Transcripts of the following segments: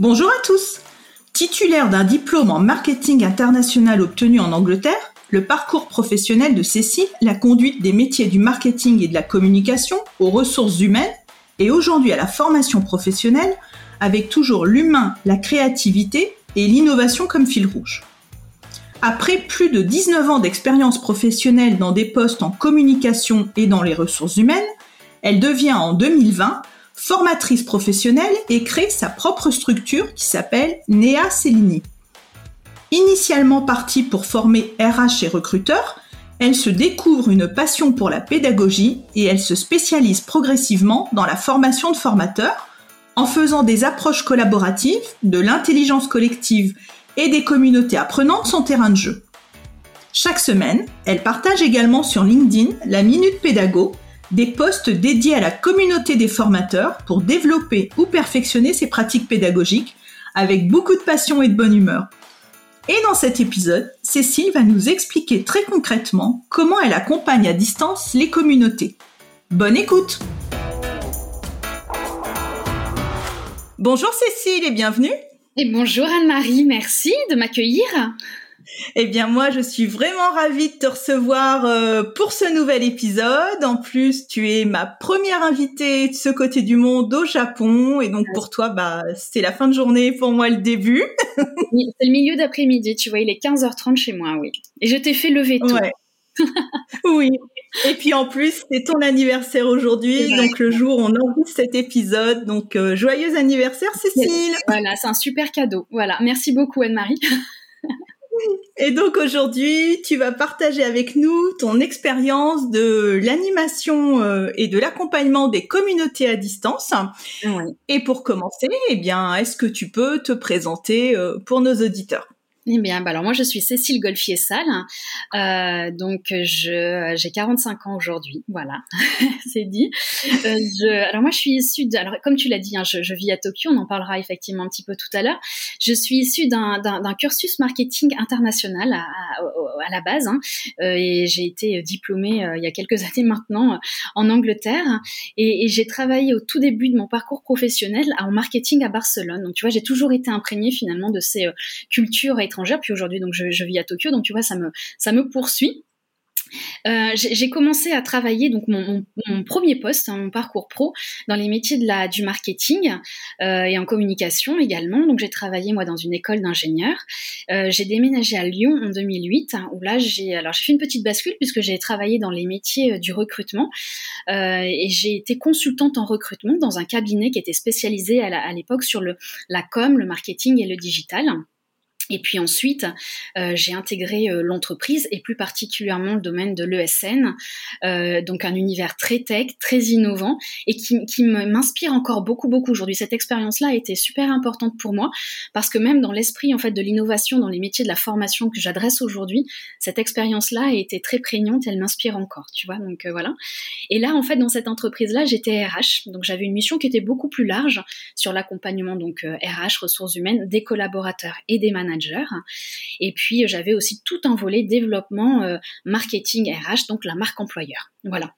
Bonjour à tous Titulaire d'un diplôme en marketing international obtenu en Angleterre, le parcours professionnel de Cécile, la conduite des métiers du marketing et de la communication aux ressources humaines et aujourd'hui à la formation professionnelle avec toujours l'humain, la créativité et l'innovation comme fil rouge. Après plus de 19 ans d'expérience professionnelle dans des postes en communication et dans les ressources humaines, elle devient en 2020 formatrice professionnelle et crée sa propre structure qui s'appelle Nea Cellini. Initialement partie pour former RH et recruteurs, elle se découvre une passion pour la pédagogie et elle se spécialise progressivement dans la formation de formateurs en faisant des approches collaboratives, de l'intelligence collective et des communautés apprenantes son terrain de jeu. Chaque semaine, elle partage également sur LinkedIn la Minute Pédago des postes dédiés à la communauté des formateurs pour développer ou perfectionner ses pratiques pédagogiques avec beaucoup de passion et de bonne humeur. Et dans cet épisode, Cécile va nous expliquer très concrètement comment elle accompagne à distance les communautés. Bonne écoute Bonjour Cécile et bienvenue Et bonjour Anne-Marie, merci de m'accueillir eh bien, moi, je suis vraiment ravie de te recevoir euh, pour ce nouvel épisode. En plus, tu es ma première invitée de ce côté du monde au Japon. Et donc, pour toi, bah, c'est la fin de journée, pour moi, le début. c'est le milieu d'après-midi, tu vois, il est 15h30 chez moi, oui. Et je t'ai fait lever tôt. oui. Et puis en plus, c'est ton anniversaire aujourd'hui, donc le jour où on enregistre cet épisode. Donc euh, joyeux anniversaire, Cécile. Voilà, c'est un super cadeau. Voilà, merci beaucoup Anne-Marie. Et donc aujourd'hui, tu vas partager avec nous ton expérience de l'animation euh, et de l'accompagnement des communautés à distance. Et pour commencer, eh bien, est-ce que tu peux te présenter euh, pour nos auditeurs? Eh bien, bah alors moi je suis Cécile Golfier-Salle, euh, donc j'ai 45 ans aujourd'hui, voilà, c'est dit. Euh, alors moi je suis issue, alors comme tu l'as dit, hein, je, vis à Tokyo, on en parlera effectivement un petit peu tout à l'heure. Je suis issue d'un cursus marketing international à, à, la base, hein, euh, et j'ai été diplômée euh, il y a quelques années maintenant en Angleterre, et, j'ai travaillé au tout début de mon parcours professionnel en marketing à Barcelone. Donc tu vois, j'ai toujours été imprégnée finalement de ces cultures et étrangère. Puis aujourd'hui, donc je, vis à Tokyo, donc tu vois, ça me ça me poursuit. Euh, j'ai commencé à travailler donc mon, premier poste, hein, mon parcours pro, dans les métiers de la du marketing euh, et en communication également. Donc j'ai travaillé moi dans une école d'ingénieurs. Euh, j'ai déménagé à Lyon en 2008 hein, où là j'ai alors j'ai fait une petite bascule puisque j'ai travaillé dans les métiers du recrutement et j'ai été consultante en recrutement dans un cabinet qui était spécialisé à l'époque sur le la com, le marketing et le digital. Et puis ensuite, euh, j'ai intégré euh, l'entreprise et plus particulièrement le domaine de l'ESN, euh, donc un univers très tech, très innovant et qui, qui m'inspire encore beaucoup, beaucoup aujourd'hui. Cette expérience-là a été super importante pour moi parce que même dans l'esprit en fait de l'innovation, dans les métiers de la formation que j'adresse aujourd'hui, cette expérience-là a été très prégnante. Elle m'inspire encore, tu vois. Donc voilà. Et là, en fait, dans cette entreprise-là, j'étais RH, donc j'avais une mission qui était beaucoup plus large sur l'accompagnement donc RH, ressources humaines, des collaborateurs et des managers et puis j'avais aussi tout un volet développement euh, marketing RH, donc la marque employeur. Voilà.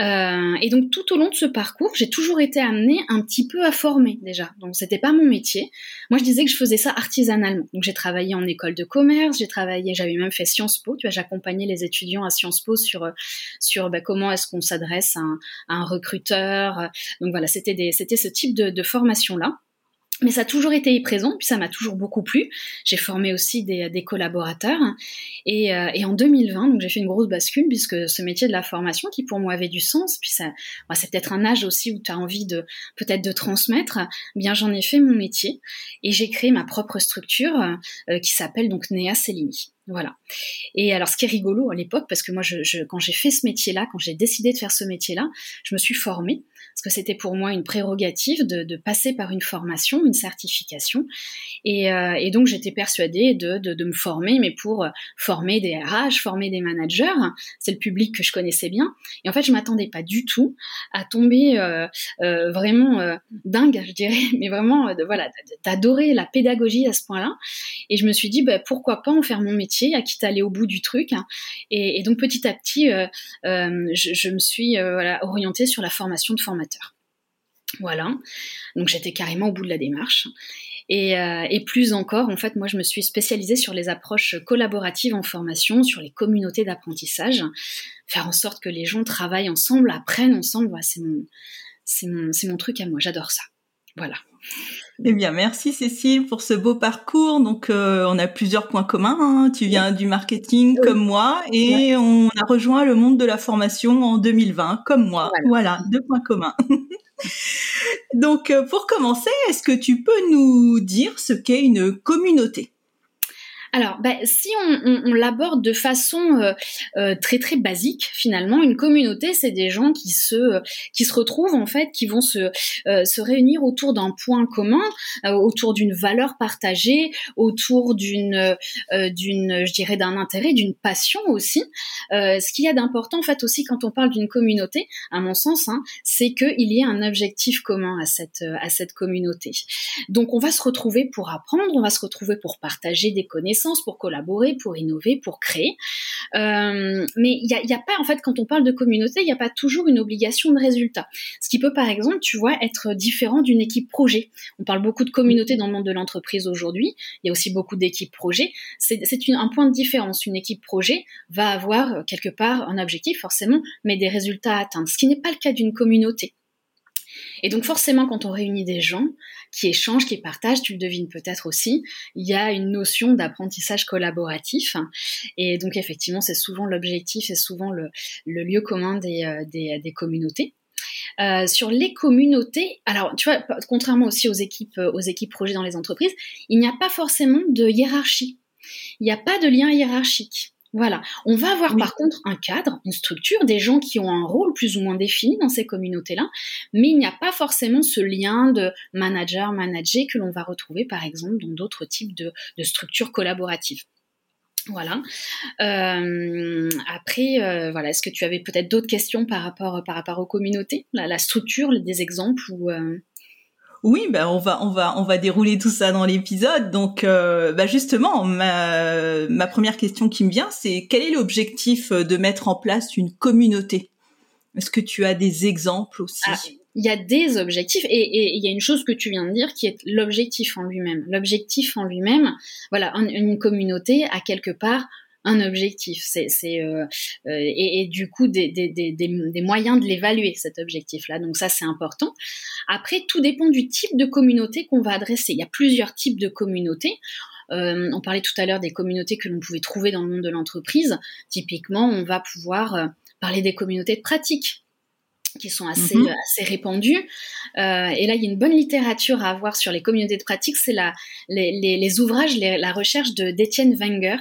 Euh, et donc tout au long de ce parcours, j'ai toujours été amenée un petit peu à former déjà. Donc c'était pas mon métier. Moi je disais que je faisais ça artisanalement. Donc j'ai travaillé en école de commerce, j'ai travaillé, j'avais même fait Sciences Po. Tu vois, j'accompagnais les étudiants à Sciences Po sur sur bah, comment est-ce qu'on s'adresse à, un recruteur. Donc voilà, c'était c'était ce type de formation là. Mais ça a toujours été présent, puis ça m'a toujours beaucoup plu. J'ai formé aussi des, des collaborateurs. Et, euh, et, en 2020, donc j'ai fait une grosse bascule, puisque ce métier de la formation, qui pour moi avait du sens, puis ça, bah, c'est peut-être un âge aussi où tu as envie de peut-être de transmettre, eh bien j'en ai fait mon métier. Et j'ai créé ma propre structure euh, qui s'appelle donc Nea Cellini. Voilà. Et alors, ce qui est rigolo à l'époque, parce que moi, je, quand j'ai fait ce métier-là, quand j'ai décidé de faire ce métier-là, je me suis formée, parce que c'était pour moi une prérogative de, passer par une formation, une certification. Et, euh, et donc, j'étais persuadée de, de, de, me former, mais pour former des RH, former des managers. C'est le public que je connaissais bien. Et en fait, je m'attendais pas du tout à tomber euh, euh, vraiment dingue, je dirais, mais vraiment, voilà, d'adorer la pédagogie à ce point-là. Et je me suis dit, bah, pourquoi pas en faire mon métier à quitte à aller au bout du truc. Et, donc petit à petit, je, me suis orientée sur la formation de Voilà. Donc j'étais carrément au bout de la démarche. Et, plus encore, en fait, moi, je me suis spécialisée sur les approches collaboratives en formation, sur les communautés d'apprentissage, faire en sorte que les gens travaillent ensemble, apprennent ensemble. c'est mon truc à moi. J'adore ça. Voilà. Eh bien, merci Cécile pour ce beau parcours. Donc, euh, on a plusieurs points communs. Hein. Tu viens du marketing comme moi et on a rejoint le monde de la formation en 2020 comme moi. Voilà, deux points communs. Donc, euh, pour commencer, est-ce que tu peux nous dire ce qu'est une communauté? Alors, bah, si on, l'aborde de façon euh, euh, très très basique, finalement, une communauté, c'est des gens qui se qui se retrouvent en fait, qui vont se euh, se réunir autour d'un point commun, autour d'une valeur partagée, autour d'une d'une, je dirais, d'un intérêt, d'une passion aussi. ce qu'il y a d'important en fait aussi quand on parle d'une communauté, à mon sens, hein, c'est qu'il y ait un objectif commun à cette à cette communauté. Donc, on va se retrouver pour apprendre, on va se retrouver pour partager des connaissances pour collaborer, pour innover, pour créer. Euh, mais il n'y a, pas, en fait, quand on parle de communauté, il n'y a pas toujours une obligation de résultat. Ce qui peut, par exemple, tu vois, être différent d'une équipe projet. On parle beaucoup de communauté dans le monde de l'entreprise aujourd'hui. Il y a aussi beaucoup d'équipes projet. C'est un point de différence. Une équipe projet va avoir quelque part un objectif, forcément, mais des résultats à atteindre. Ce qui n'est pas le cas d'une communauté. Et donc forcément, quand on réunit des gens qui échangent, qui partagent, tu le devines peut-être aussi, il y a une notion d'apprentissage collaboratif. Et donc effectivement, c'est souvent l'objectif et souvent le, lieu commun des, euh, des, communautés. Euh, sur les communautés, alors tu vois, contrairement aussi aux équipes, aux équipes projets dans les entreprises, il n'y a pas forcément de hiérarchie. Il n'y a pas de lien hiérarchique. Voilà. On va avoir par contre un cadre, une structure, des gens qui ont un rôle plus ou moins défini dans ces communautés-là, mais il n'y a pas forcément ce lien de manager-manager que l'on va retrouver par exemple dans d'autres types de, structures collaboratives. Voilà. Euh, après, euh, voilà, est-ce que tu avais peut-être d'autres questions par rapport par rapport aux communautés, la, structure, des exemples ou euh? Oui, ben on va dérouler tout ça dans l'épisode. Donc, euh, bah, justement, ma, première question qui me vient, c'est quel est l'objectif de mettre en place une communauté? Est-ce que tu as des exemples aussi? Ah, il y a des objectifs et, il y a une chose que tu viens de dire qui est l'objectif en lui-même. L'objectif en lui-même, voilà, une communauté a quelque part un objectif. C'est, euh, euh, et, du coup des moyens de l'évaluer cet objectif-là. Donc ça c'est important. Après tout dépend du type de communauté qu'on va adresser. Il y a plusieurs types de communautés. Euh, on parlait tout à l'heure des communautés que l'on pouvait trouver dans le monde de l'entreprise. Typiquement, on va pouvoir parler des communautés de pratique qui sont assez, mhm. assez répandus. Euh, et là, il y a une bonne littérature à avoir sur les communautés de pratique. C'est la, les, les, les, ouvrages, la recherche de d'Étienne Wenger,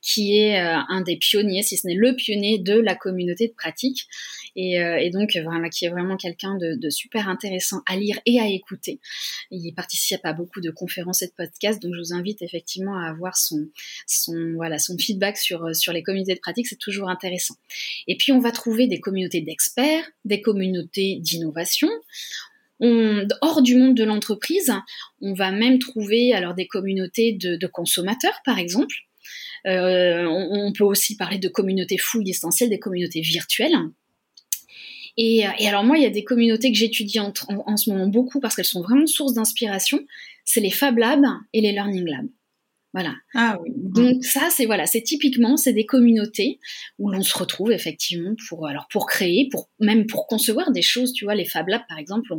qui est euh, un des pionniers, si ce n'est le pionnier de la communauté de pratique. Et, euh, et donc, voilà, qui est vraiment quelqu'un de, de, super intéressant à lire et à écouter. Il participe à beaucoup de conférences et de podcasts, donc je vous invite effectivement à avoir son, son, voilà, son feedback sur, sur les communautés de pratique. C'est toujours intéressant. Et puis, on va trouver des communautés d'experts, des communautés communauté d'innovation. hors du monde de l'entreprise, on va même trouver alors des communautés de, consommateurs, par exemple. Euh, on, peut aussi parler de communautés full distancielles, des communautés virtuelles. Et, alors moi, il y a des communautés que j'étudie en, en, ce moment beaucoup parce qu'elles sont vraiment source d'inspiration. C'est les Fab Labs et les Learning Labs. Voilà. Ah oui. Donc ça, c'est voilà, c'est typiquement, c'est des communautés où l'on se retrouve effectivement pour alors pour créer, pour même pour concevoir des choses. Tu vois, les Fab Labs par exemple,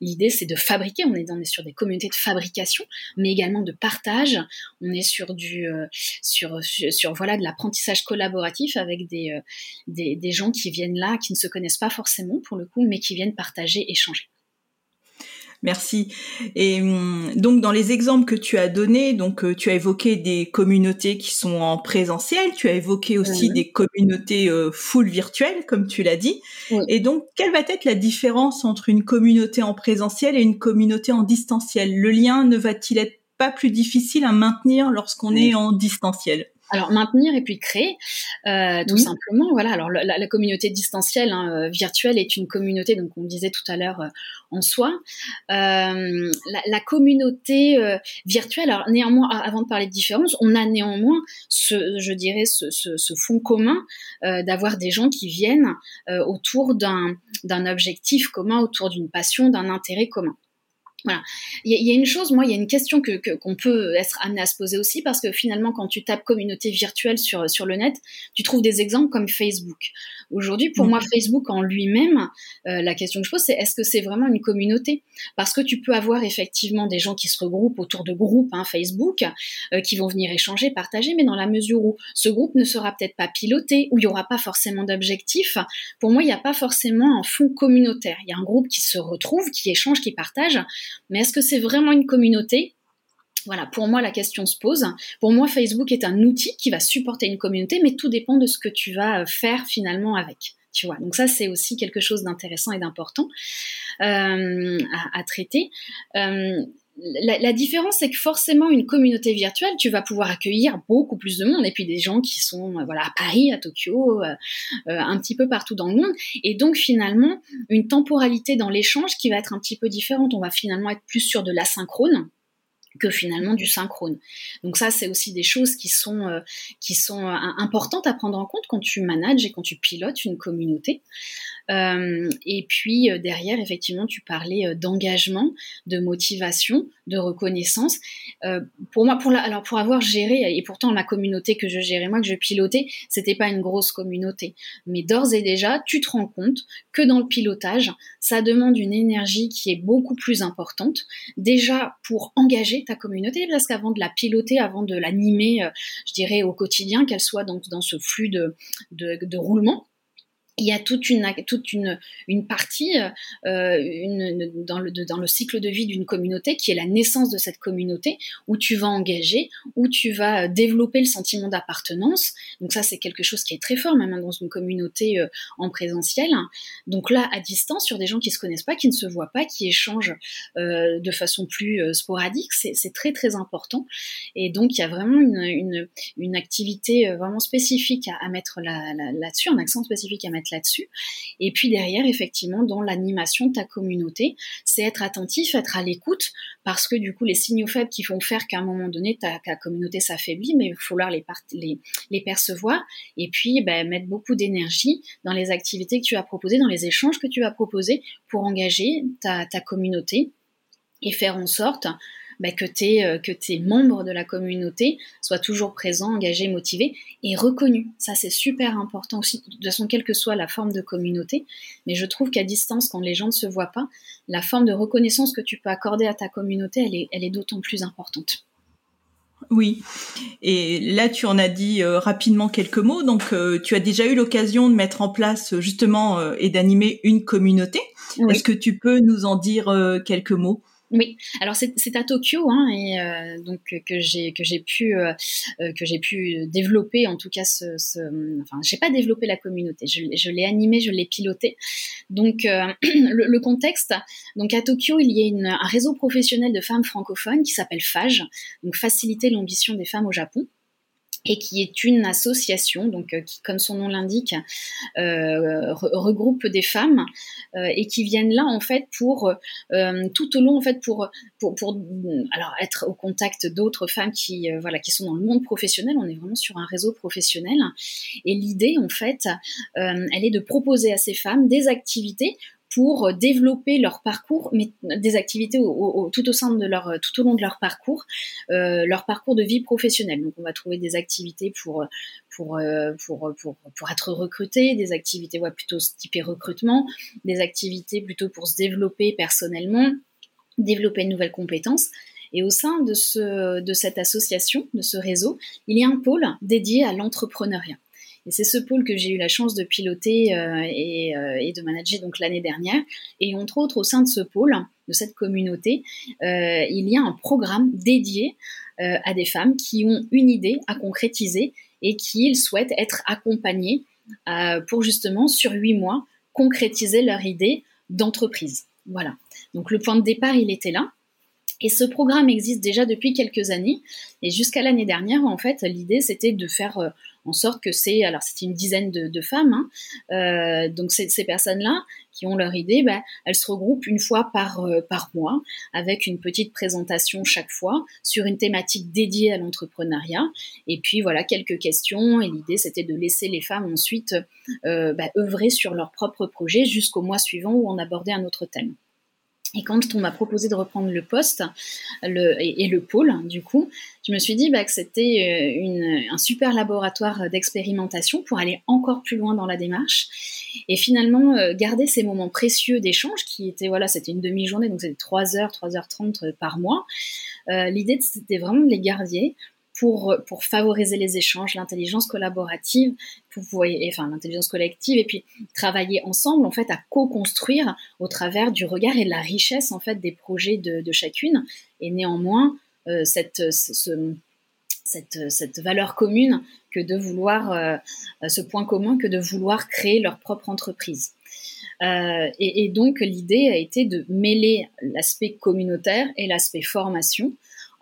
l'idée c'est de fabriquer. On est, on est sur des communautés de fabrication, mais également de partage. On est sur du euh, sur, sur, voilà de l'apprentissage collaboratif avec des, euh, des des gens qui viennent là, qui ne se connaissent pas forcément pour le coup, mais qui viennent partager, échanger. Merci. Et hum, donc dans les exemples que tu as donnés, donc euh, tu as évoqué des communautés qui sont en présentiel, tu as évoqué aussi des communautés euh, full virtuelles, comme tu l'as dit. Et donc quelle va être la différence entre une communauté en présentiel et une communauté en distanciel? Le lien ne va-t-il être pas plus difficile à maintenir lorsqu'on est en distanciel? Alors maintenir et puis créer, euh, tout simplement. Voilà. Alors la, communauté distancielle hein, euh, virtuelle est une communauté, donc on disait tout à l'heure euh, en soi. La, communauté virtuelle. Alors néanmoins, avant de parler de différence, on a néanmoins ce, je dirais, ce, ce fond commun d'avoir des gens qui viennent autour d'un d'un objectif commun, autour d'une passion, d'un intérêt commun. Voilà. Il y, a une chose, moi, il y a une question que qu'on peut être amené à se poser aussi parce que finalement, quand tu tapes communauté virtuelle sur sur le net, tu trouves des exemples comme Facebook. Aujourd'hui, pour moi, Facebook en lui-même, euh, la question que je pose, c'est est-ce que c'est vraiment une communauté? Parce que tu peux avoir effectivement des gens qui se regroupent autour de groupes hein, Facebook, euh, qui vont venir échanger, partager, mais dans la mesure où ce groupe ne sera peut-être pas piloté, où il y aura pas forcément d'objectifs, pour moi, il n'y a pas forcément un fond communautaire. Il y a un groupe qui se retrouve, qui échange, qui partage mais est-ce que c'est vraiment une communauté? Voilà, pour moi, la question se pose. Pour moi, Facebook est un outil qui va supporter une communauté, mais tout dépend de ce que tu vas euh, faire finalement avec. Tu vois, donc ça c'est aussi quelque chose d'intéressant et d'important euh, à, traiter. Euh, la, différence, c'est que forcément, une communauté virtuelle, tu vas pouvoir accueillir beaucoup plus de monde, et puis des gens qui sont euh, voilà à Paris, à Tokyo, euh, euh, un petit peu partout dans le monde, et donc finalement une temporalité dans l'échange qui va être un petit peu différente. On va finalement être plus sur de l'asynchrone que finalement du synchrone. Donc ça, c'est aussi des choses qui sont qui sont importantes à prendre en compte quand tu manages et quand tu pilotes une communauté. Euh, et puis euh, derrière, effectivement, tu parlais euh, d'engagement, de motivation, de reconnaissance. pour moi, pour la, alors pour avoir géré, et pourtant la communauté que je gérais, moi que je pilotais, c'était pas une grosse communauté. Mais d'ores et déjà, tu te rends compte que dans le pilotage, ça demande une énergie qui est beaucoup plus importante. Déjà pour engager ta communauté, parce qu'avant de la piloter, avant de l'animer, je dirais au quotidien, qu'elle soit dans, dans ce flux de, de, de roulement, il y a toute une, toute une, une partie euh, dans, le, dans le cycle de vie d'une communauté qui est la naissance de cette communauté où tu vas engager, où tu vas développer le sentiment d'appartenance. Donc ça, c'est quelque chose qui est très fort même dans une communauté euh, en présentiel. Donc là, à distance, sur des gens qui se connaissent pas, qui ne se voient pas, qui échangent euh, de façon plus euh, sporadique, c'est très très important. Et donc il y a vraiment une, une, activité euh, vraiment spécifique à, mettre là-dessus, là, un accent spécifique à mettre là-dessus. Et puis derrière, effectivement, dans l'animation de ta communauté, c'est être attentif, être à l'écoute, parce que du coup, les signaux faibles qui font faire qu'à un moment donné, ta, communauté s'affaiblit, mais il faut falloir les, percevoir, et puis ben, mettre beaucoup d'énergie dans les activités que tu as proposées, dans les échanges que tu vas proposer pour engager ta communauté et faire en sorte bah, que, tes, euh, que tes membres de la communauté soient toujours présents, engagés, motivés et reconnus. Ça, c'est super important aussi, de toute façon, quelle que soit la forme de communauté. Mais je trouve qu'à distance, quand les gens ne se voient pas, la forme de reconnaissance que tu peux accorder à ta communauté, elle est, elle est d'autant plus importante. Oui, et là tu en as dit euh, rapidement quelques mots. Donc euh, tu as déjà eu l'occasion de mettre en place justement et d'animer une communauté. Est-ce que tu peux nous en dire quelques mots? Oui, alors c'est à Tokyo, hein, et euh, donc que j'ai que j'ai pu euh, euh, que j'ai pu développer en tout cas ce, ce enfin j'ai pas développé la communauté, je, je l'ai animé, je l'ai piloté. Donc le, le, contexte, donc à Tokyo il y a une, un réseau professionnel de femmes francophones qui s'appelle FAGE, donc faciliter l'ambition des femmes au Japon et qui est une association, donc euh, qui, comme son nom l'indique, euh, regroupe des femmes euh, et qui viennent là en fait pour euh, tout au long en fait pour pour, pour alors être au contact d'autres femmes qui euh, voilà qui sont dans le monde professionnel. On est vraiment sur un réseau professionnel et l'idée en fait, elle est de proposer à ces femmes des activités pour développer leur parcours, mais des activités tout au sein de leur, tout au long de leur parcours, euh, leur parcours de vie professionnelle. Donc, on va trouver des activités pour pour euh, pour pour, pour être recruté, des activités ouais, plutôt typées recrutement, des activités plutôt pour se développer personnellement, développer de nouvelles compétences. Et au sein de, ce, de cette association, de ce réseau, il y a un pôle dédié à l'entrepreneuriat. Et c'est ce pôle que j'ai eu la chance de piloter et, et, de manager donc l'année dernière. Et entre autres, au sein de ce pôle, de cette communauté, il y a un programme dédié à des femmes qui ont une idée à concrétiser et qui souhaitent être accompagnées pour justement sur huit mois concrétiser leur idée d'entreprise. Voilà. Donc le point de départ, il était là. Et ce programme existe déjà depuis quelques années. Et jusqu'à l'année dernière, en fait, l'idée, c'était de faire euh, en sorte que c'est, alors c'était une dizaine de, femmes, hein, euh, donc ces, personnes-là qui ont leur idée, bah, elles se regroupent une fois par, euh, par mois avec une petite présentation chaque fois sur une thématique dédiée à l'entrepreneuriat. Et puis voilà, quelques questions. Et l'idée, c'était de laisser les femmes ensuite bah, œuvrer sur leur propre projet jusqu'au mois suivant où on abordait un autre thème. Et quand on m'a proposé de reprendre le poste le, et, le pôle, du coup, je me suis dit bah, que c'était euh, un super laboratoire d'expérimentation pour aller encore plus loin dans la démarche et finalement euh, garder ces moments précieux d'échange qui étaient, voilà, c'était une demi-journée, donc c'était 3 heures, 3 heures 30 par mois. Euh, l'idée, c'était vraiment de les garder pour, favoriser les échanges, l'intelligence collaborative, enfin l'intelligence collective, et puis travailler ensemble en fait à co-construire au travers du regard et de la richesse en fait des projets de, chacune. Et néanmoins, euh, cette, ce, cette, cette, valeur commune que de vouloir, euh, ce point commun que de vouloir créer leur propre entreprise. Euh, et, donc l'idée a été de mêler l'aspect communautaire et l'aspect formation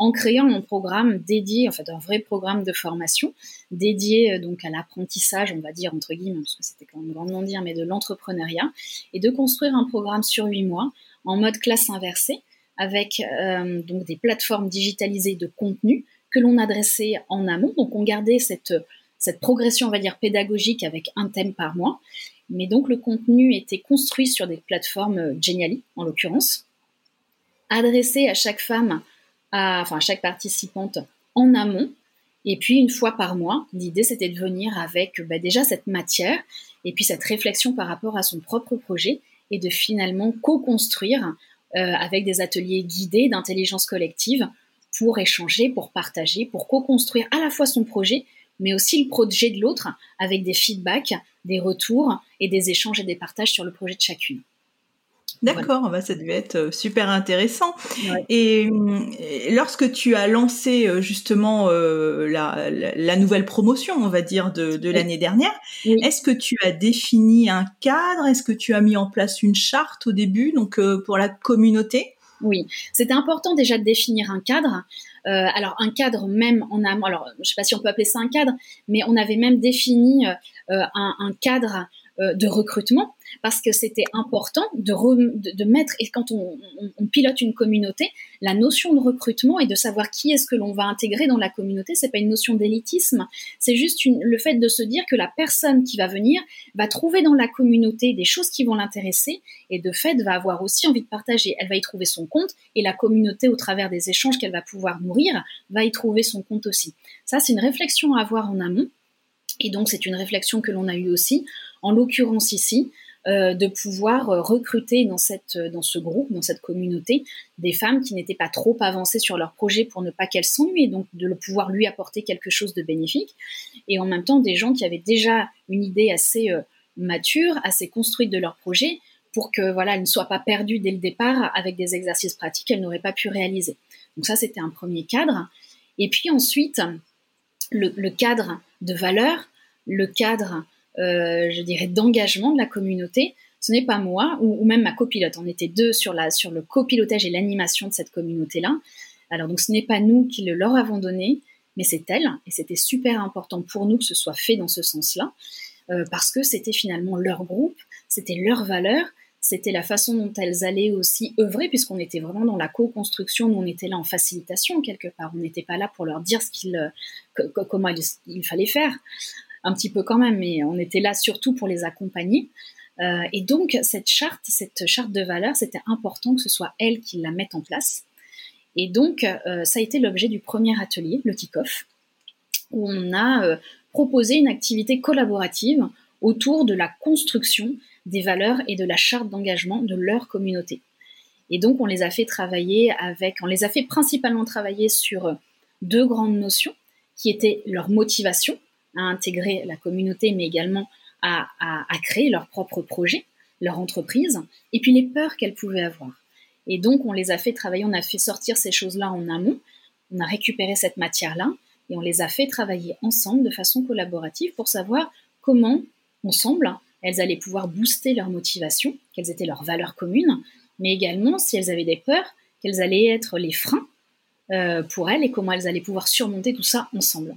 en créant un programme dédié, en fait un vrai programme de formation dédié euh, donc à l'apprentissage, on va dire entre guillemets, parce que c'était quand même grandement dire, mais de l'entrepreneuriat, et de construire un programme sur huit mois en mode classe inversée, avec euh, donc des plateformes digitalisées de contenu que l'on adressait en amont. Donc on gardait cette, progression, on va dire, pédagogique avec un thème par mois. Mais donc le contenu était construit sur des plateformes euh, Geniali, en l'occurrence, adressé à chaque femme à, enfin, chaque participante en amont. Et puis une fois par mois, l'idée c'était de venir avec bah, déjà cette matière et puis cette réflexion par rapport à son propre projet et de finalement co-construire euh, avec des ateliers guidés d'intelligence collective pour échanger, pour partager, pour co-construire à la fois son projet, mais aussi le projet de l'autre avec des feedbacks, des retours et des échanges et des partages sur le projet de chacune. D'accord, bah, ça devait être euh, super intéressant. Et, lorsque tu as lancé euh, justement euh, la, nouvelle promotion, on va dire, de, l'année dernière, est-ce que tu as défini un cadre? Est-ce que tu as mis en place une charte au début, donc pour la communauté? Oui, c'était important déjà de définir un cadre. alors un cadre même en amont, alors je ne sais pas si on peut appeler ça un cadre, mais on avait même défini un, un, cadre de recrutement parce que c'était important de, de, mettre, et quand on, pilote une communauté, la notion de recrutement et de savoir qui est-ce que l'on va intégrer dans la communauté, c'est pas une notion d'élitisme, c'est juste le fait de se dire que la personne qui va venir va trouver dans la communauté des choses qui vont l'intéresser et de fait va avoir aussi envie de partager. Elle va y trouver son compte et la communauté, au travers des échanges qu'elle va pouvoir nourrir, va y trouver son compte aussi. Ça, c'est une réflexion à avoir en amont. Et donc, c'est une réflexion que l'on a eue aussi. En l'occurrence ici, euh, de pouvoir euh, recruter dans, cette, euh, dans ce groupe, dans cette communauté, des femmes qui n'étaient pas trop avancées sur leur projet pour ne pas qu'elles s'ennuient, donc de le pouvoir lui apporter quelque chose de bénéfique, et en même temps des gens qui avaient déjà une idée assez mature, assez construite de leur projet, pour que voilà, elles ne soient pas perdues dès le départ avec des exercices pratiques qu'elles n'auraient pas pu réaliser. Donc ça, c'était un premier cadre. Et puis ensuite, le, le cadre de valeur, le cadre euh, je dirais, d'engagement de la communauté. Ce n'est pas moi ou, même ma copilote. On était deux sur, la, sur le copilotage et l'animation de cette communauté-là. Alors donc ce n'est pas nous qui le leur avons donné, mais c'est elle. Et c'était super important pour nous que ce soit fait dans ce sens-là, euh, parce que c'était finalement leur groupe, c'était leur valeur, c'était la façon dont elles allaient aussi œuvrer, puisqu'on était vraiment dans la co-construction, nous on était là en facilitation quelque part, on n'était pas là pour leur dire ce qu'il, euh, comment il, fallait faire un petit peu quand même, mais on était là surtout pour les accompagner. Euh, et donc cette charte, cette charte de valeur, c'était important que ce soit elle qui la mette en place. Et donc euh, ça a été l'objet du premier atelier, le kick-off, où on a euh, proposé une activité collaborative autour de la construction des valeurs et de la charte d'engagement de leur communauté. Et donc on les a fait travailler avec, on les a fait principalement travailler sur deux grandes notions qui étaient leur motivation, à intégrer la communauté, mais également à, créer leur propre projet, leur entreprise, et puis les peurs qu'elles pouvaient avoir. Et donc, on les a fait travailler, on a fait sortir ces choses-là en amont, on a récupéré cette matière-là, et on les a fait travailler ensemble de façon collaborative pour savoir comment, ensemble, elles allaient pouvoir booster leur motivation, quelles étaient leurs valeurs communes, mais également si elles avaient des peurs, quels allaient être les freins euh, pour elles et comment elles allaient pouvoir surmonter tout ça ensemble.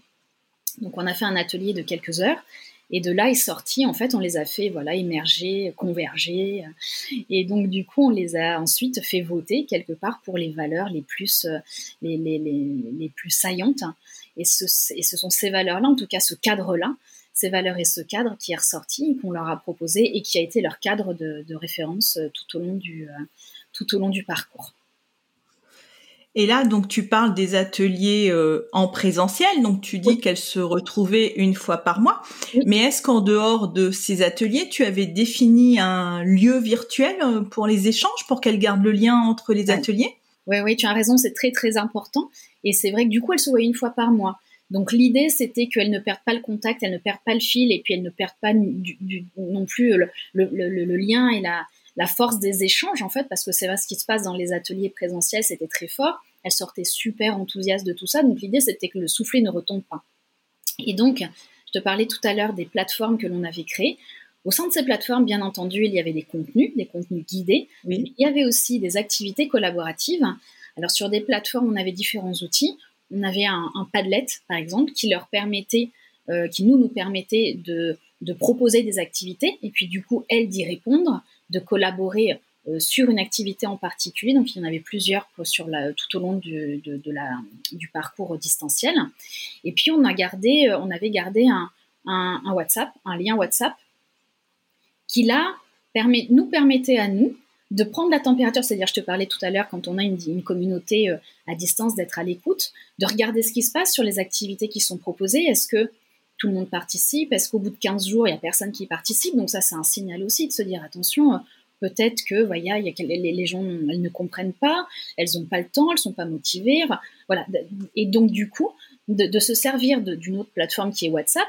Donc on a fait un atelier de quelques heures et de là est sorti, en fait, on les a fait voilà émerger, converger, et donc du coup on les a ensuite fait voter quelque part pour les valeurs les plus euh, les, les, les, les plus saillantes. Et ce, et ce sont ces valeurs-là, en tout cas ce cadre-là, ces valeurs et ce cadre qui est ressorti, qu'on leur a proposé et qui a été leur cadre de, de référence euh, tout au long du tout au long du parcours. Et là, donc, tu parles des ateliers euh, en présentiel. Donc, tu dis qu'elles se retrouvaient une fois par mois. Mais est-ce qu'en dehors de ces ateliers, tu avais défini un lieu virtuel euh, pour les échanges, pour qu'elles gardent le lien entre les ateliers? Oui, oui, tu as raison. C'est très, très important. Et c'est vrai que du coup, elles se voyaient une fois par mois. Donc l'idée, c'était qu'elles ne perdent pas le contact, elles ne perdent pas le fil, et puis elles ne perdent pas non plus le, le, lien et la, la force des échanges en fait, parce que c'est ce qui se passe dans les ateliers présentiels, c'était très fort. Elle sortait super enthousiaste de tout ça, donc l'idée c'était que le soufflet ne retombe pas. Et donc, je te parlais tout à l'heure des plateformes que l'on avait créées. Au sein de ces plateformes, bien entendu, il y avait des contenus, des contenus guidés. il y avait aussi des activités collaboratives. Alors sur des plateformes, on avait différents outils. On avait un, Padlet, par exemple, qui leur permettait, euh, qui nous nous permettait de, de proposer des activités et puis du coup, elles d'y répondre de collaborer euh, sur une activité en particulier. Donc, il y en avait plusieurs sur tout au long du, parcours distanciel. Et puis, on, a gardé, euh, on avait gardé un, un, WhatsApp, un lien WhatsApp, qui là permet, nous permettait à nous de prendre la température, c'est-à-dire, je te parlais tout à l'heure, quand on a une, une communauté euh, à distance, d'être à l'écoute, de regarder ce qui se passe sur les activités qui sont proposées. Est-ce que tout le monde participe Est-ce qu'au bout de 15 jours, il n'y a personne qui participe? Donc ça, c'est un signal aussi de se dire, attention, euh, peut-être que y a, les, gens elles ne comprennent pas, elles n'ont pas le temps, elles sont pas motivées. voilà. Et donc, du coup, de, se servir d'une autre plateforme qui est WhatsApp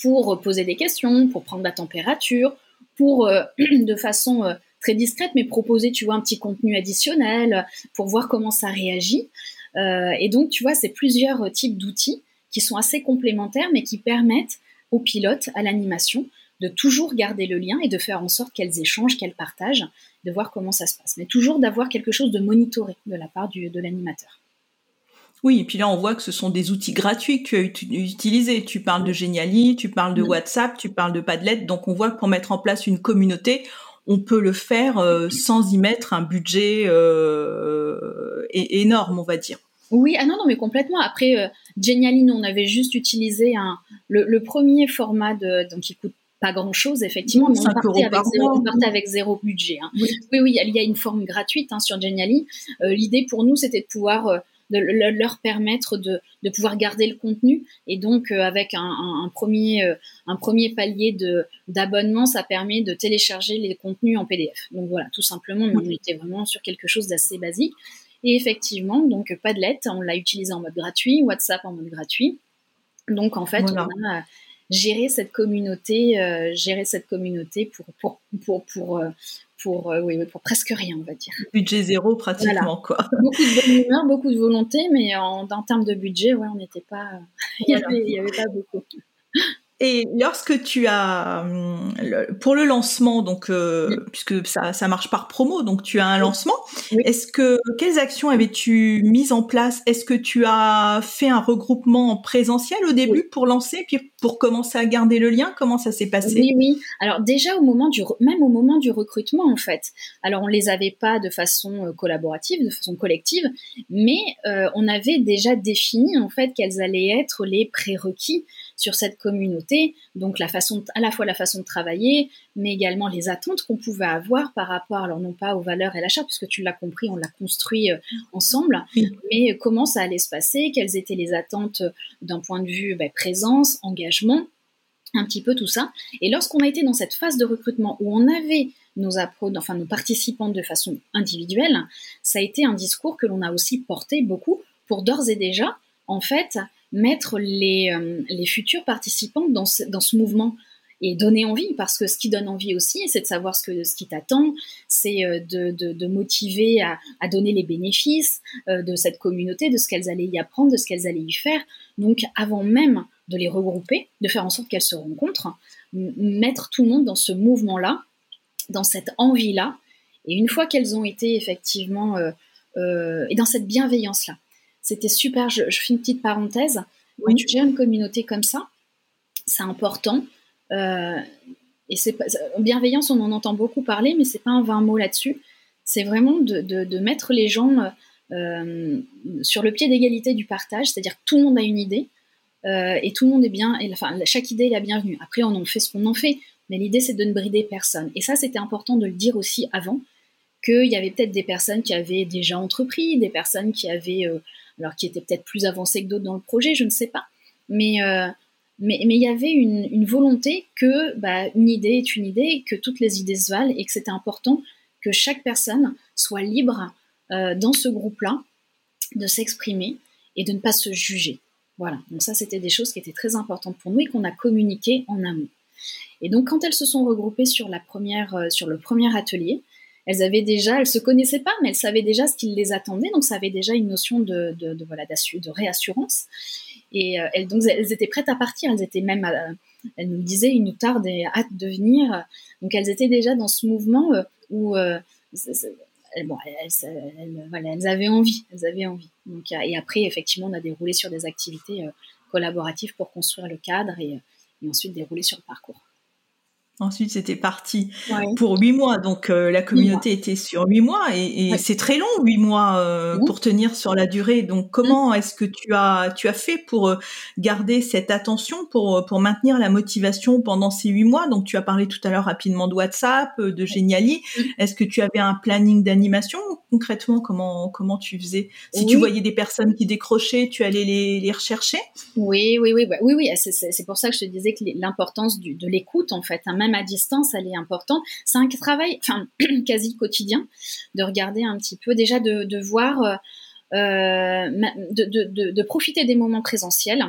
pour poser des questions, pour prendre la température, pour, euh, de façon euh, très discrète, mais proposer, tu vois, un petit contenu additionnel pour voir comment ça réagit. et donc, tu vois, c'est plusieurs types d'outils qui sont assez complémentaires, mais qui permettent aux pilotes, à l'animation, de toujours garder le lien et de faire en sorte qu'elles échangent, qu'elles partagent, de voir comment ça se passe. Mais toujours d'avoir quelque chose de monitoré de la part du, de l'animateur. Oui, et puis là, on voit que ce sont des outils gratuits que tu as utilisés. Tu parles de Geniali, tu parles de WhatsApp, tu parles de Padlet. Donc, on voit que pour mettre en place une communauté, on peut le faire euh, sans y mettre un budget euh, énorme, on va dire. Oui, ah non, non, mais complètement. Après, euh, Geniali, on avait juste utilisé un, le, premier format de, donc il coûte pas grand chose, effectivement, mais on partait, avec zéro, avec zéro, budget. Hein. Oui. oui. il y a une forme gratuite hein, sur Geniali. Euh, l'idée pour nous, c'était de pouvoir euh, de leur permettre de, de, pouvoir garder le contenu et donc euh, avec un, un, premier un premier palier de d'abonnement ça permet de télécharger les contenus en PDF donc voilà tout simplement on était vraiment sur quelque chose d'assez basique et effectivement, donc Padlet, on l'a utilisé en mode gratuit, WhatsApp en mode gratuit. Donc en fait, on a géré cette communauté, euh, gérer cette communauté pour pour pour pour euh, pour, euh, oui, pour presque rien, on va dire. Budget zéro pratiquement quoi. Beaucoup de bonne humeur, beaucoup de volonté, mais en, en termes de budget, ouais, on n'était pas, il n'y avait pas beaucoup. Et lorsque tu as hum, pour le lancement, donc euh, puisque ça, ça marche par promo, donc tu as un lancement. Est-ce que quelles actions avais-tu mises en place? Est-ce que tu as fait un regroupement en présentiel au début pour lancer, puis pour commencer à garder le lien? Comment ça s'est passé? Oui, oui. Alors déjà au moment du même au moment du recrutement en fait. Alors on les avait pas de façon euh, collaborative, de façon collective, mais euh, on avait déjà défini en fait quels allaient être les prérequis sur cette communauté, donc la façon, à la fois la façon de travailler, mais également les attentes qu'on pouvait avoir par rapport, alors non pas aux valeurs et l'achat, puisque tu l'as compris, on l'a construit euh, ensemble, mais comment ça allait se passer, quelles étaient les attentes d'un point de vue ben, présence, engagement, un petit peu tout ça. Et lorsqu'on a été dans cette phase de recrutement où on avait nos approches, enfin nos participants de façon individuelle, ça a été un discours que l'on a aussi porté beaucoup pour d'ores et déjà, en fait, mettre les, les futurs participants dans ce, mouvement et donner envie, parce que ce qui donne envie aussi, c'est de savoir ce, que, ce qui t'attend, c'est euh, de, motiver à, donner les bénéfices euh, de cette communauté, de ce qu'elles allaient y apprendre, de ce qu'elles allaient y faire. Donc avant même de les regrouper, de faire en sorte qu'elles se rencontrent, mettre tout le monde dans ce mouvement-là, dans cette envie-là, et une fois qu'elles ont été effectivement, euh, euh, et dans cette bienveillance-là, c'était super, je, je, fais une petite parenthèse, oui. quand tu gères une communauté comme ça, c'est important euh, et c'est bienveillance, on en entend beaucoup parler, mais c'est pas un vain mot là-dessus. C'est vraiment de, de, de, mettre les gens euh, sur le pied d'égalité du partage, c'est-à-dire que tout le monde a une idée euh, et tout le monde est bien, et, enfin chaque idée est la bienvenue. Après, on en fait ce qu'on en fait, mais l'idée c'est de ne brider personne. Et ça, c'était important de le dire aussi avant qu'il y avait peut-être des personnes qui avaient déjà entrepris, des personnes qui avaient, euh, alors qui étaient peut-être plus avancées que d'autres dans le projet, je ne sais pas. Mais euh, il y avait une, volonté que bah, une idée est une idée, que toutes les idées se valent et que c'était important que chaque personne soit libre euh, dans ce groupe-là de s'exprimer et de ne pas se juger. Voilà, donc ça c'était des choses qui étaient très importantes pour nous et qu'on a communiqué en amont. Et donc quand elles se sont regroupées sur la première, euh, sur le premier atelier, elles avaient déjà, elles se connaissaient pas, mais elles savaient déjà ce qui les attendait, donc ça avait déjà une notion de, de, réassurance. Et euh, donc, elles étaient prêtes à partir. Elles étaient même, euh, elles nous disaient, il nous tarde et hâte de venir. Donc, elles étaient déjà dans ce mouvement euh, où bon, elles, voilà, elles, avaient envie, elles avaient envie. Donc, et après, effectivement, on a déroulé sur des activités collaboratives pour construire le cadre et, et ensuite dérouler sur le parcours. Ensuite, c'était parti ouais. pour huit mois. Donc, euh, la communauté était sur huit mois et, et ouais. c'est très long, huit mois euh, mmh. pour tenir sur la durée. Donc, comment mmh. est-ce que tu as tu as fait pour euh, garder cette attention, pour pour maintenir la motivation pendant ces huit mois? Donc, tu as parlé tout à l'heure rapidement de WhatsApp, de Geniali. Mmh. Est-ce que tu avais un planning d'animation Concrètement, comment comment tu faisais? Si oui. tu voyais des personnes qui décrochaient, tu allais les, les rechercher? Oui, oui, oui, bah, oui, oui. C'est pour ça que je te disais que l'importance de l'écoute, en fait, hein, même à distance, elle est importante. C'est un travail, enfin, quasi quotidien, de regarder un petit peu, déjà de, voir, euh, de, de, profiter des moments présentiels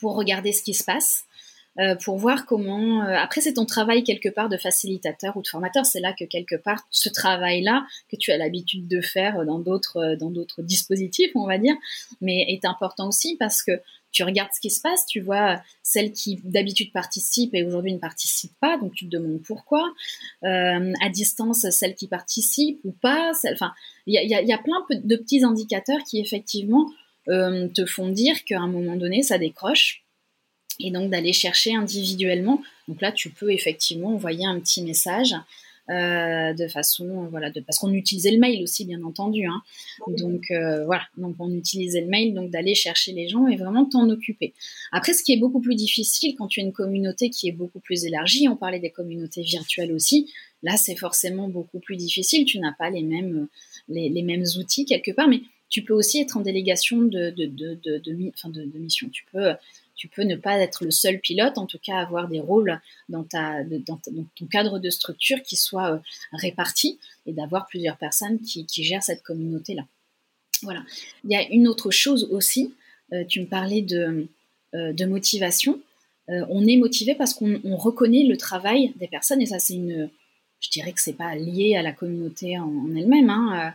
pour regarder ce qui se passe. Euh, pour voir comment. Euh, après, c'est ton travail quelque part de facilitateur ou de formateur. C'est là que quelque part ce travail-là que tu as l'habitude de faire dans d'autres dans d'autres dispositifs, on va dire, mais est important aussi parce que tu regardes ce qui se passe, tu vois celle qui d'habitude participe et aujourd'hui ne participe pas, donc tu te demandes pourquoi. Euh, à distance, celle qui participe ou pas. Enfin, il y a, y, y a, plein de petits indicateurs qui effectivement euh, te font dire qu'à un moment donné, ça décroche. Et donc d'aller chercher individuellement. Donc là, tu peux effectivement envoyer un petit message euh, de façon voilà de, parce qu'on utilisait le mail aussi bien entendu hein. donc euh, voilà. Donc on utilisait le mail donc d'aller chercher les gens et vraiment t'en occuper. Après ce qui est beaucoup plus difficile quand tu as une communauté qui est beaucoup plus élargie on parlait des communautés virtuelles aussi là c'est forcément beaucoup plus difficile. Tu n'as pas les mêmes les, les, mêmes outils quelque part mais tu peux aussi être en délégation de de, de, de, de, enfin de, de mission. Tu peux tu peux ne pas être le seul pilote, en tout cas avoir des rôles dans, ton cadre de structure qui soient euh, répartis et d'avoir plusieurs personnes qui, gèrent cette communauté-là. Voilà. Il y a une autre chose aussi, euh, tu me parlais de, euh, motivation. On est motivé parce qu'on reconnaît le travail des personnes et ça c'est une, je dirais que c'est pas lié à la communauté en, en elle-même. Hein,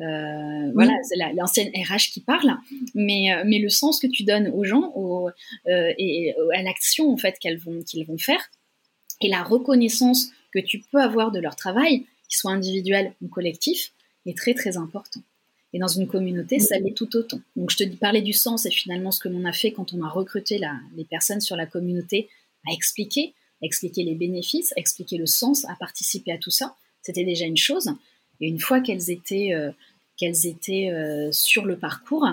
euh, voilà, c'est l'ancienne RH qui parle, mais, euh, mais le sens que tu donnes aux gens au, euh, et à l'action en fait qu'elles vont qu'ils vont faire et la reconnaissance que tu peux avoir de leur travail, qu'il soit individuel ou collectif, est très très important. Et dans une communauté, ça l'est tout autant. Donc je te dis parler du sens et finalement ce que l'on a fait quand on a recruté la, les personnes sur la communauté à expliquer, à expliquer les bénéfices, à expliquer le sens, à participer à tout ça, c'était déjà une chose. Et une fois qu'elles étaient, euh, qu'elles étaient euh, sur le parcours,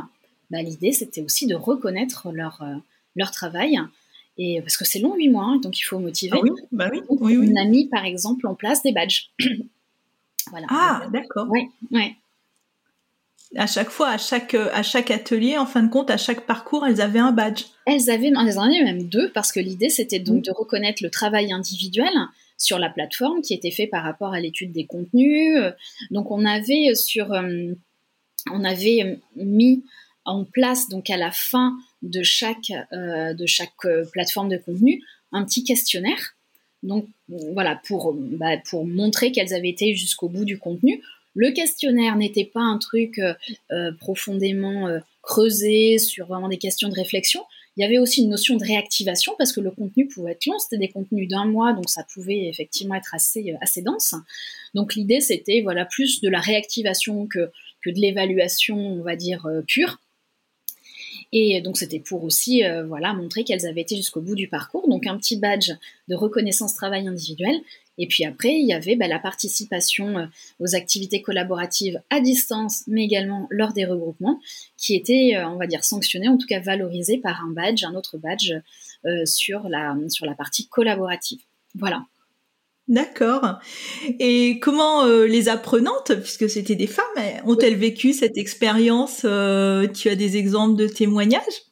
bah, l'idée c'était aussi de reconnaître leur, euh, leur travail. Et, parce que c'est long, huit mois, hein, donc il faut motiver. Ah oui, bah oui, oui, oui. On a mis par exemple en place des badges. voilà. Ah, d'accord. Oui, ouais. À chaque fois, à chaque, à chaque atelier, en fin de compte, à chaque parcours, elles avaient un badge. Elles avaient, elles en avaient même deux, parce que l'idée, c'était donc mmh. de reconnaître le travail individuel, sur la plateforme qui était fait par rapport à l'étude des contenus. Donc on avait sur, euh, on avait mis on place donc à la fin de chaque, de chaque plateforme de contenu un petit questionnaire. Donc voilà, pour, bah, pour montrer qu'elles avaient été jusqu'au bout du contenu. Le questionnaire n'était pas un truc profondément creusé sur vraiment des questions de réflexion. Il y avait aussi une notion de réactivation parce que le contenu pouvait être long, c'était des contenus d'un mois, donc ça pouvait effectivement être assez, assez dense. Donc l'idée, c'était voilà plus de la réactivation que, de l'évaluation, on va dire, pure. Et donc c'était pour aussi euh, voilà montrer qu'elles avaient été jusqu'au bout du parcours. Donc un petit badge de reconnaissance travail individuel. Et puis après, il y avait bah, la participation euh, aux activités collaboratives à distance, mais également lors des regroupements, qui était, euh, on va dire, sanctionné, en tout cas valorisé par un badge, un autre badge sur, la, sur la partie collaborative. Voilà. D'accord. Et comment euh, les apprenantes, puisque c'était des femmes, ont-elles vécu cette expérience euh, Tu as des exemples de témoignages?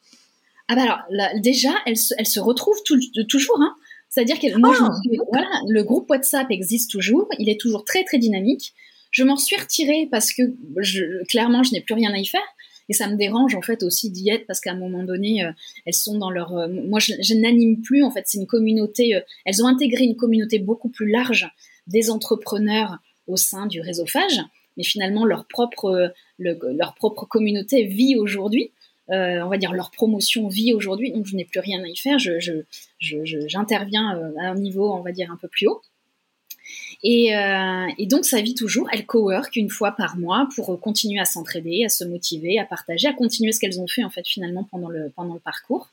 Ah bah alors déjà, elles, se retrouvent toujours. Hein. C'est-à-dire que ah, voilà, le groupe WhatsApp existe toujours, il est toujours très très dynamique. Je m'en suis retirée parce que je, clairement, je n'ai plus rien à y faire. Et ça me dérange en fait aussi d'y être parce qu'à un moment donné, euh, elles sont dans leur. Euh, moi, je, n'anime plus en fait. C'est une communauté. Euh, elles ont intégré une communauté beaucoup plus large des entrepreneurs au sein du réseau Phage, mais finalement leur propre leur propre communauté vit aujourd'hui. On va dire leur promotion vit aujourd'hui, donc je n'ai plus rien à y faire. J'interviens je, à un niveau, on va dire, un peu plus haut. Euh, et, donc, ça vit toujours. Elles cowork une fois par mois pour continuer à s'entraider, à se motiver, à partager, à continuer ce qu'elles ont fait en fait finalement pendant le, pendant le parcours.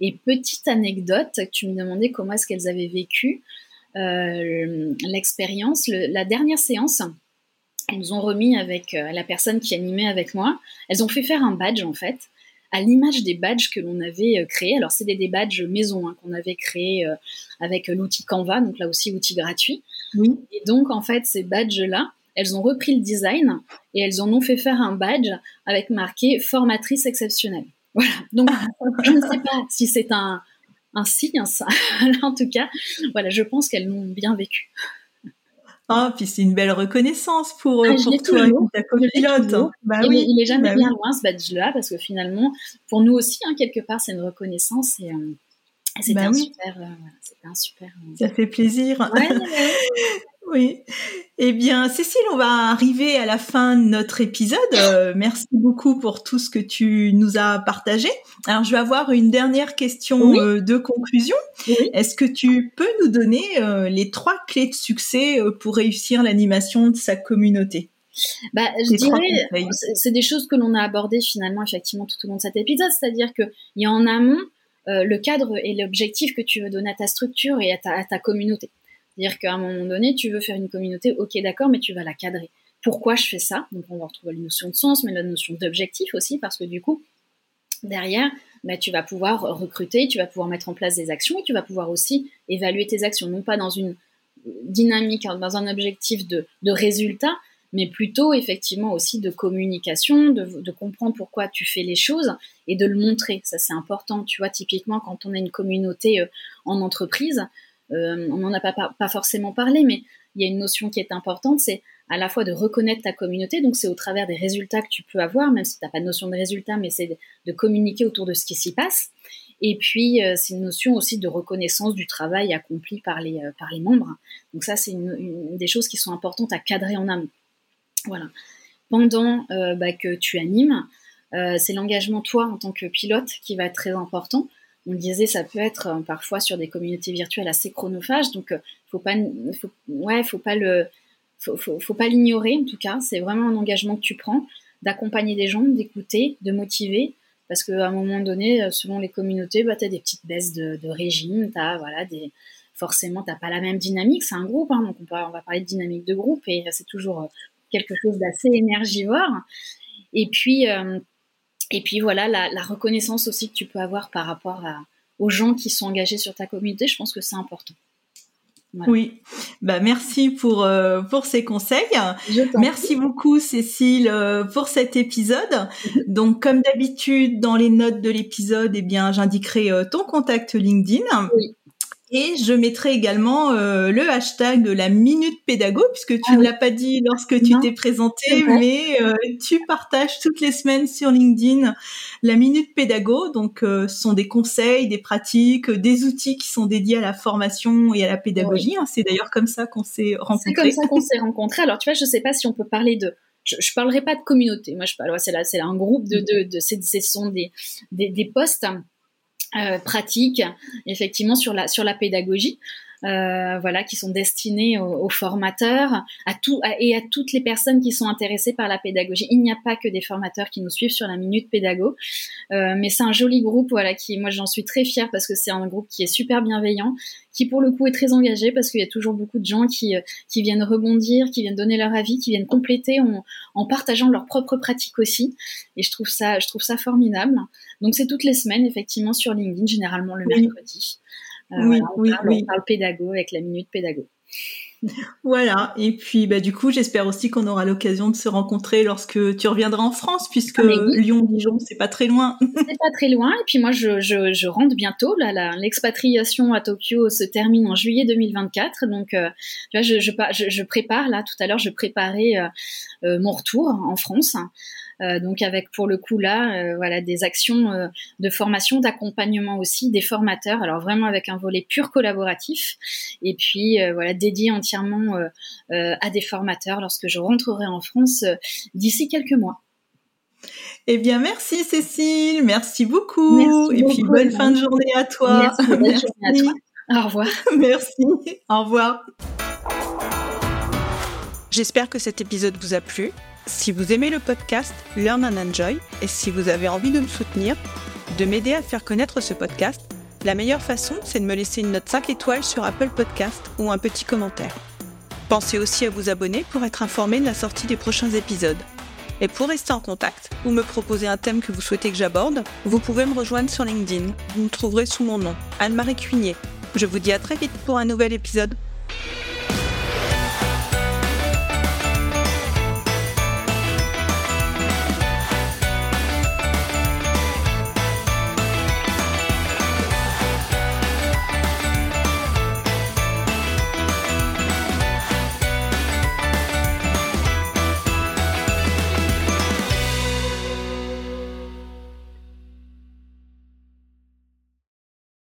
Et petite anecdote, tu me demandais comment est-ce qu'elles avaient vécu euh, l'expérience. La dernière séance, elles nous ont remis avec euh, la personne qui animait avec moi. Elles ont fait faire un badge en fait à l'image des badges que l'on avait euh, créés. Alors, c'est des, badges maison hein, qu'on avait créés euh, avec l'outil Canva, donc là aussi outil gratuit. Oui. Et donc, en fait, ces badges-là, elles ont repris le design et elles en ont fait faire un badge avec marqué formatrice exceptionnelle. Voilà. Donc, je ne sais pas si c'est un, un signe, ça. en tout cas, voilà, je pense qu'elles l'ont bien vécu. Ah, puis c'est une belle reconnaissance pour, ah, pour toi, ta copilote. Bah oui, il est jamais bah bien loin ce badge-là, parce que finalement, pour nous aussi, hein, quelque part, c'est une reconnaissance et, euh, c'est bah un, super, euh, un super. Euh, Ça fait plaisir. Oui. Eh bien, Cécile, on va arriver à la fin de notre épisode. Euh, merci beaucoup pour tout ce que tu nous as partagé. Alors, je vais avoir une dernière question euh, de conclusion. Est-ce que tu peux nous donner euh, les trois clés de succès pour réussir l'animation de sa communauté? Bah, je dirais, c'est des choses que l'on a abordées finalement effectivement tout au long de cet épisode, c'est-à-dire qu'il y a en amont le cadre et l'objectif que tu veux donner à ta structure et à ta communauté. C'est-à-dire qu'à un moment donné, tu veux faire une communauté, ok d'accord, mais tu vas la cadrer. Pourquoi je fais ça? Donc on va retrouver la notion de sens, mais la notion d'objectif aussi, parce que du coup, derrière, bah, tu vas pouvoir recruter, tu vas pouvoir mettre en place des actions et tu vas pouvoir aussi évaluer tes actions, non pas dans une dynamique, hein, dans un objectif de, résultat, mais plutôt effectivement aussi de communication, de, de, comprendre pourquoi tu fais les choses et de le montrer. Ça c'est important. Tu vois, typiquement quand on a une communauté euh, en entreprise, on n'en a pas, pas, forcément parlé, mais il y a une notion qui est importante, c'est à la fois de reconnaître ta communauté, donc c'est au travers des résultats que tu peux avoir, même si tu n'as pas de notion de résultat, mais c'est de communiquer autour de ce qui s'y passe. Et puis, euh, c'est une notion aussi de reconnaissance du travail accompli par les, euh, par les membres. Donc ça, c'est des choses qui sont importantes à cadrer en amont. Voilà. Pendant bah, que tu animes, c'est l'engagement toi en tant que pilote qui va être très important on disait, ça peut être euh, parfois sur des communautés virtuelles assez chronophages, donc euh, faut pas, faut, ouais, faut pas le, faut, pas l'ignorer en tout cas. C'est vraiment un engagement que tu prends d'accompagner des gens, d'écouter, de motiver, parce qu'à un moment donné, euh, selon les communautés, bah, tu as des petites baisses de, régime, as, voilà, des, forcément, tu pas la même dynamique, c'est un groupe, hein, donc on, on, va parler de dynamique de groupe, et c'est toujours quelque chose d'assez énergivore. Et puis, et puis voilà, la, reconnaissance aussi que tu peux avoir par rapport aux gens qui sont engagés sur ta communauté, je pense que c'est important. Oui, bah merci pour euh, pour ces conseils. Merci beaucoup Cécile euh, pour cet épisode. Donc comme d'habitude dans les notes de l'épisode, eh bien j'indiquerai euh, ton contact LinkedIn. Oui. Et je mettrai également euh, le hashtag de la minute pédago, puisque tu ah ne l'as pas dit lorsque tu t'es présenté, mais euh, tu partages toutes les semaines sur LinkedIn la minute pédago. Donc, euh, ce sont des conseils, des pratiques, des outils qui sont dédiés à la formation et à la pédagogie. Hein. C'est d'ailleurs comme ça qu'on s'est rencontrés. C'est comme ça qu'on s'est rencontrés. Alors, tu vois, je sais pas si on peut parler de je, je parlerai pas de communauté. Moi, je parle, c'est là, c'est un groupe de, de, de, ce sont des, des, des postes euh, pratiques, effectivement, sur la, sur la pédagogie. Euh, voilà, qui sont destinés aux, formateurs, à tout et à toutes les personnes qui sont intéressées par la pédagogie. Il n'y a pas que des formateurs qui nous suivent sur la minute pédago, euh, mais c'est un joli groupe, voilà, qui moi j'en suis très fière parce que c'est un groupe qui est super bienveillant, qui pour le coup est très engagé parce qu'il y a toujours beaucoup de gens qui qui viennent rebondir, qui viennent donner leur avis, qui viennent compléter en, en partageant leurs propres pratiques aussi. Et je trouve ça, je trouve ça formidable. Donc c'est toutes les semaines effectivement sur LinkedIn, généralement le mercredi. Euh, oui, oui, on, parle, pédago avec la minute pédago. Voilà. Et puis, bah, du coup, j'espère aussi qu'on aura l'occasion de se rencontrer lorsque tu reviendras en France, puisque ah, Lyon-Dijon, c'est pas très loin. c'est pas très loin. Et puis, moi, je, je, je rentre bientôt. Là, l'expatriation à Tokyo se termine en juillet 2024. Donc, euh, je, je, je, prépare, là, tout à l'heure, je préparais euh, mon retour en France. Euh, donc avec pour le coup là, euh, voilà des actions euh, de formation, d'accompagnement aussi des formateurs. Alors vraiment avec un volet pur collaboratif et puis voilà dédié entièrement à des formateurs lorsque je rentrerai en France d'ici quelques mois. Eh bien, merci Cécile, merci beaucoup. et puis bonne fin de journée à toi. Merci, bonne journée à toi. Au revoir. merci. Au revoir. J'espère que cet épisode vous a plu. Si vous aimez le podcast Learn and Enjoy et si vous avez envie de me soutenir, de m'aider à faire connaître ce podcast, la meilleure façon, c'est de me laisser une note 5 étoiles sur Apple Podcast ou un petit commentaire. Pensez aussi à vous abonner pour être informé de la sortie des prochains épisodes. Et pour rester en contact ou me proposer un thème que vous souhaitez que j'aborde, vous pouvez me rejoindre sur LinkedIn. Vous me trouverez sous mon nom, Anne-Marie Cuigné. Je vous dis à très vite pour un nouvel épisode.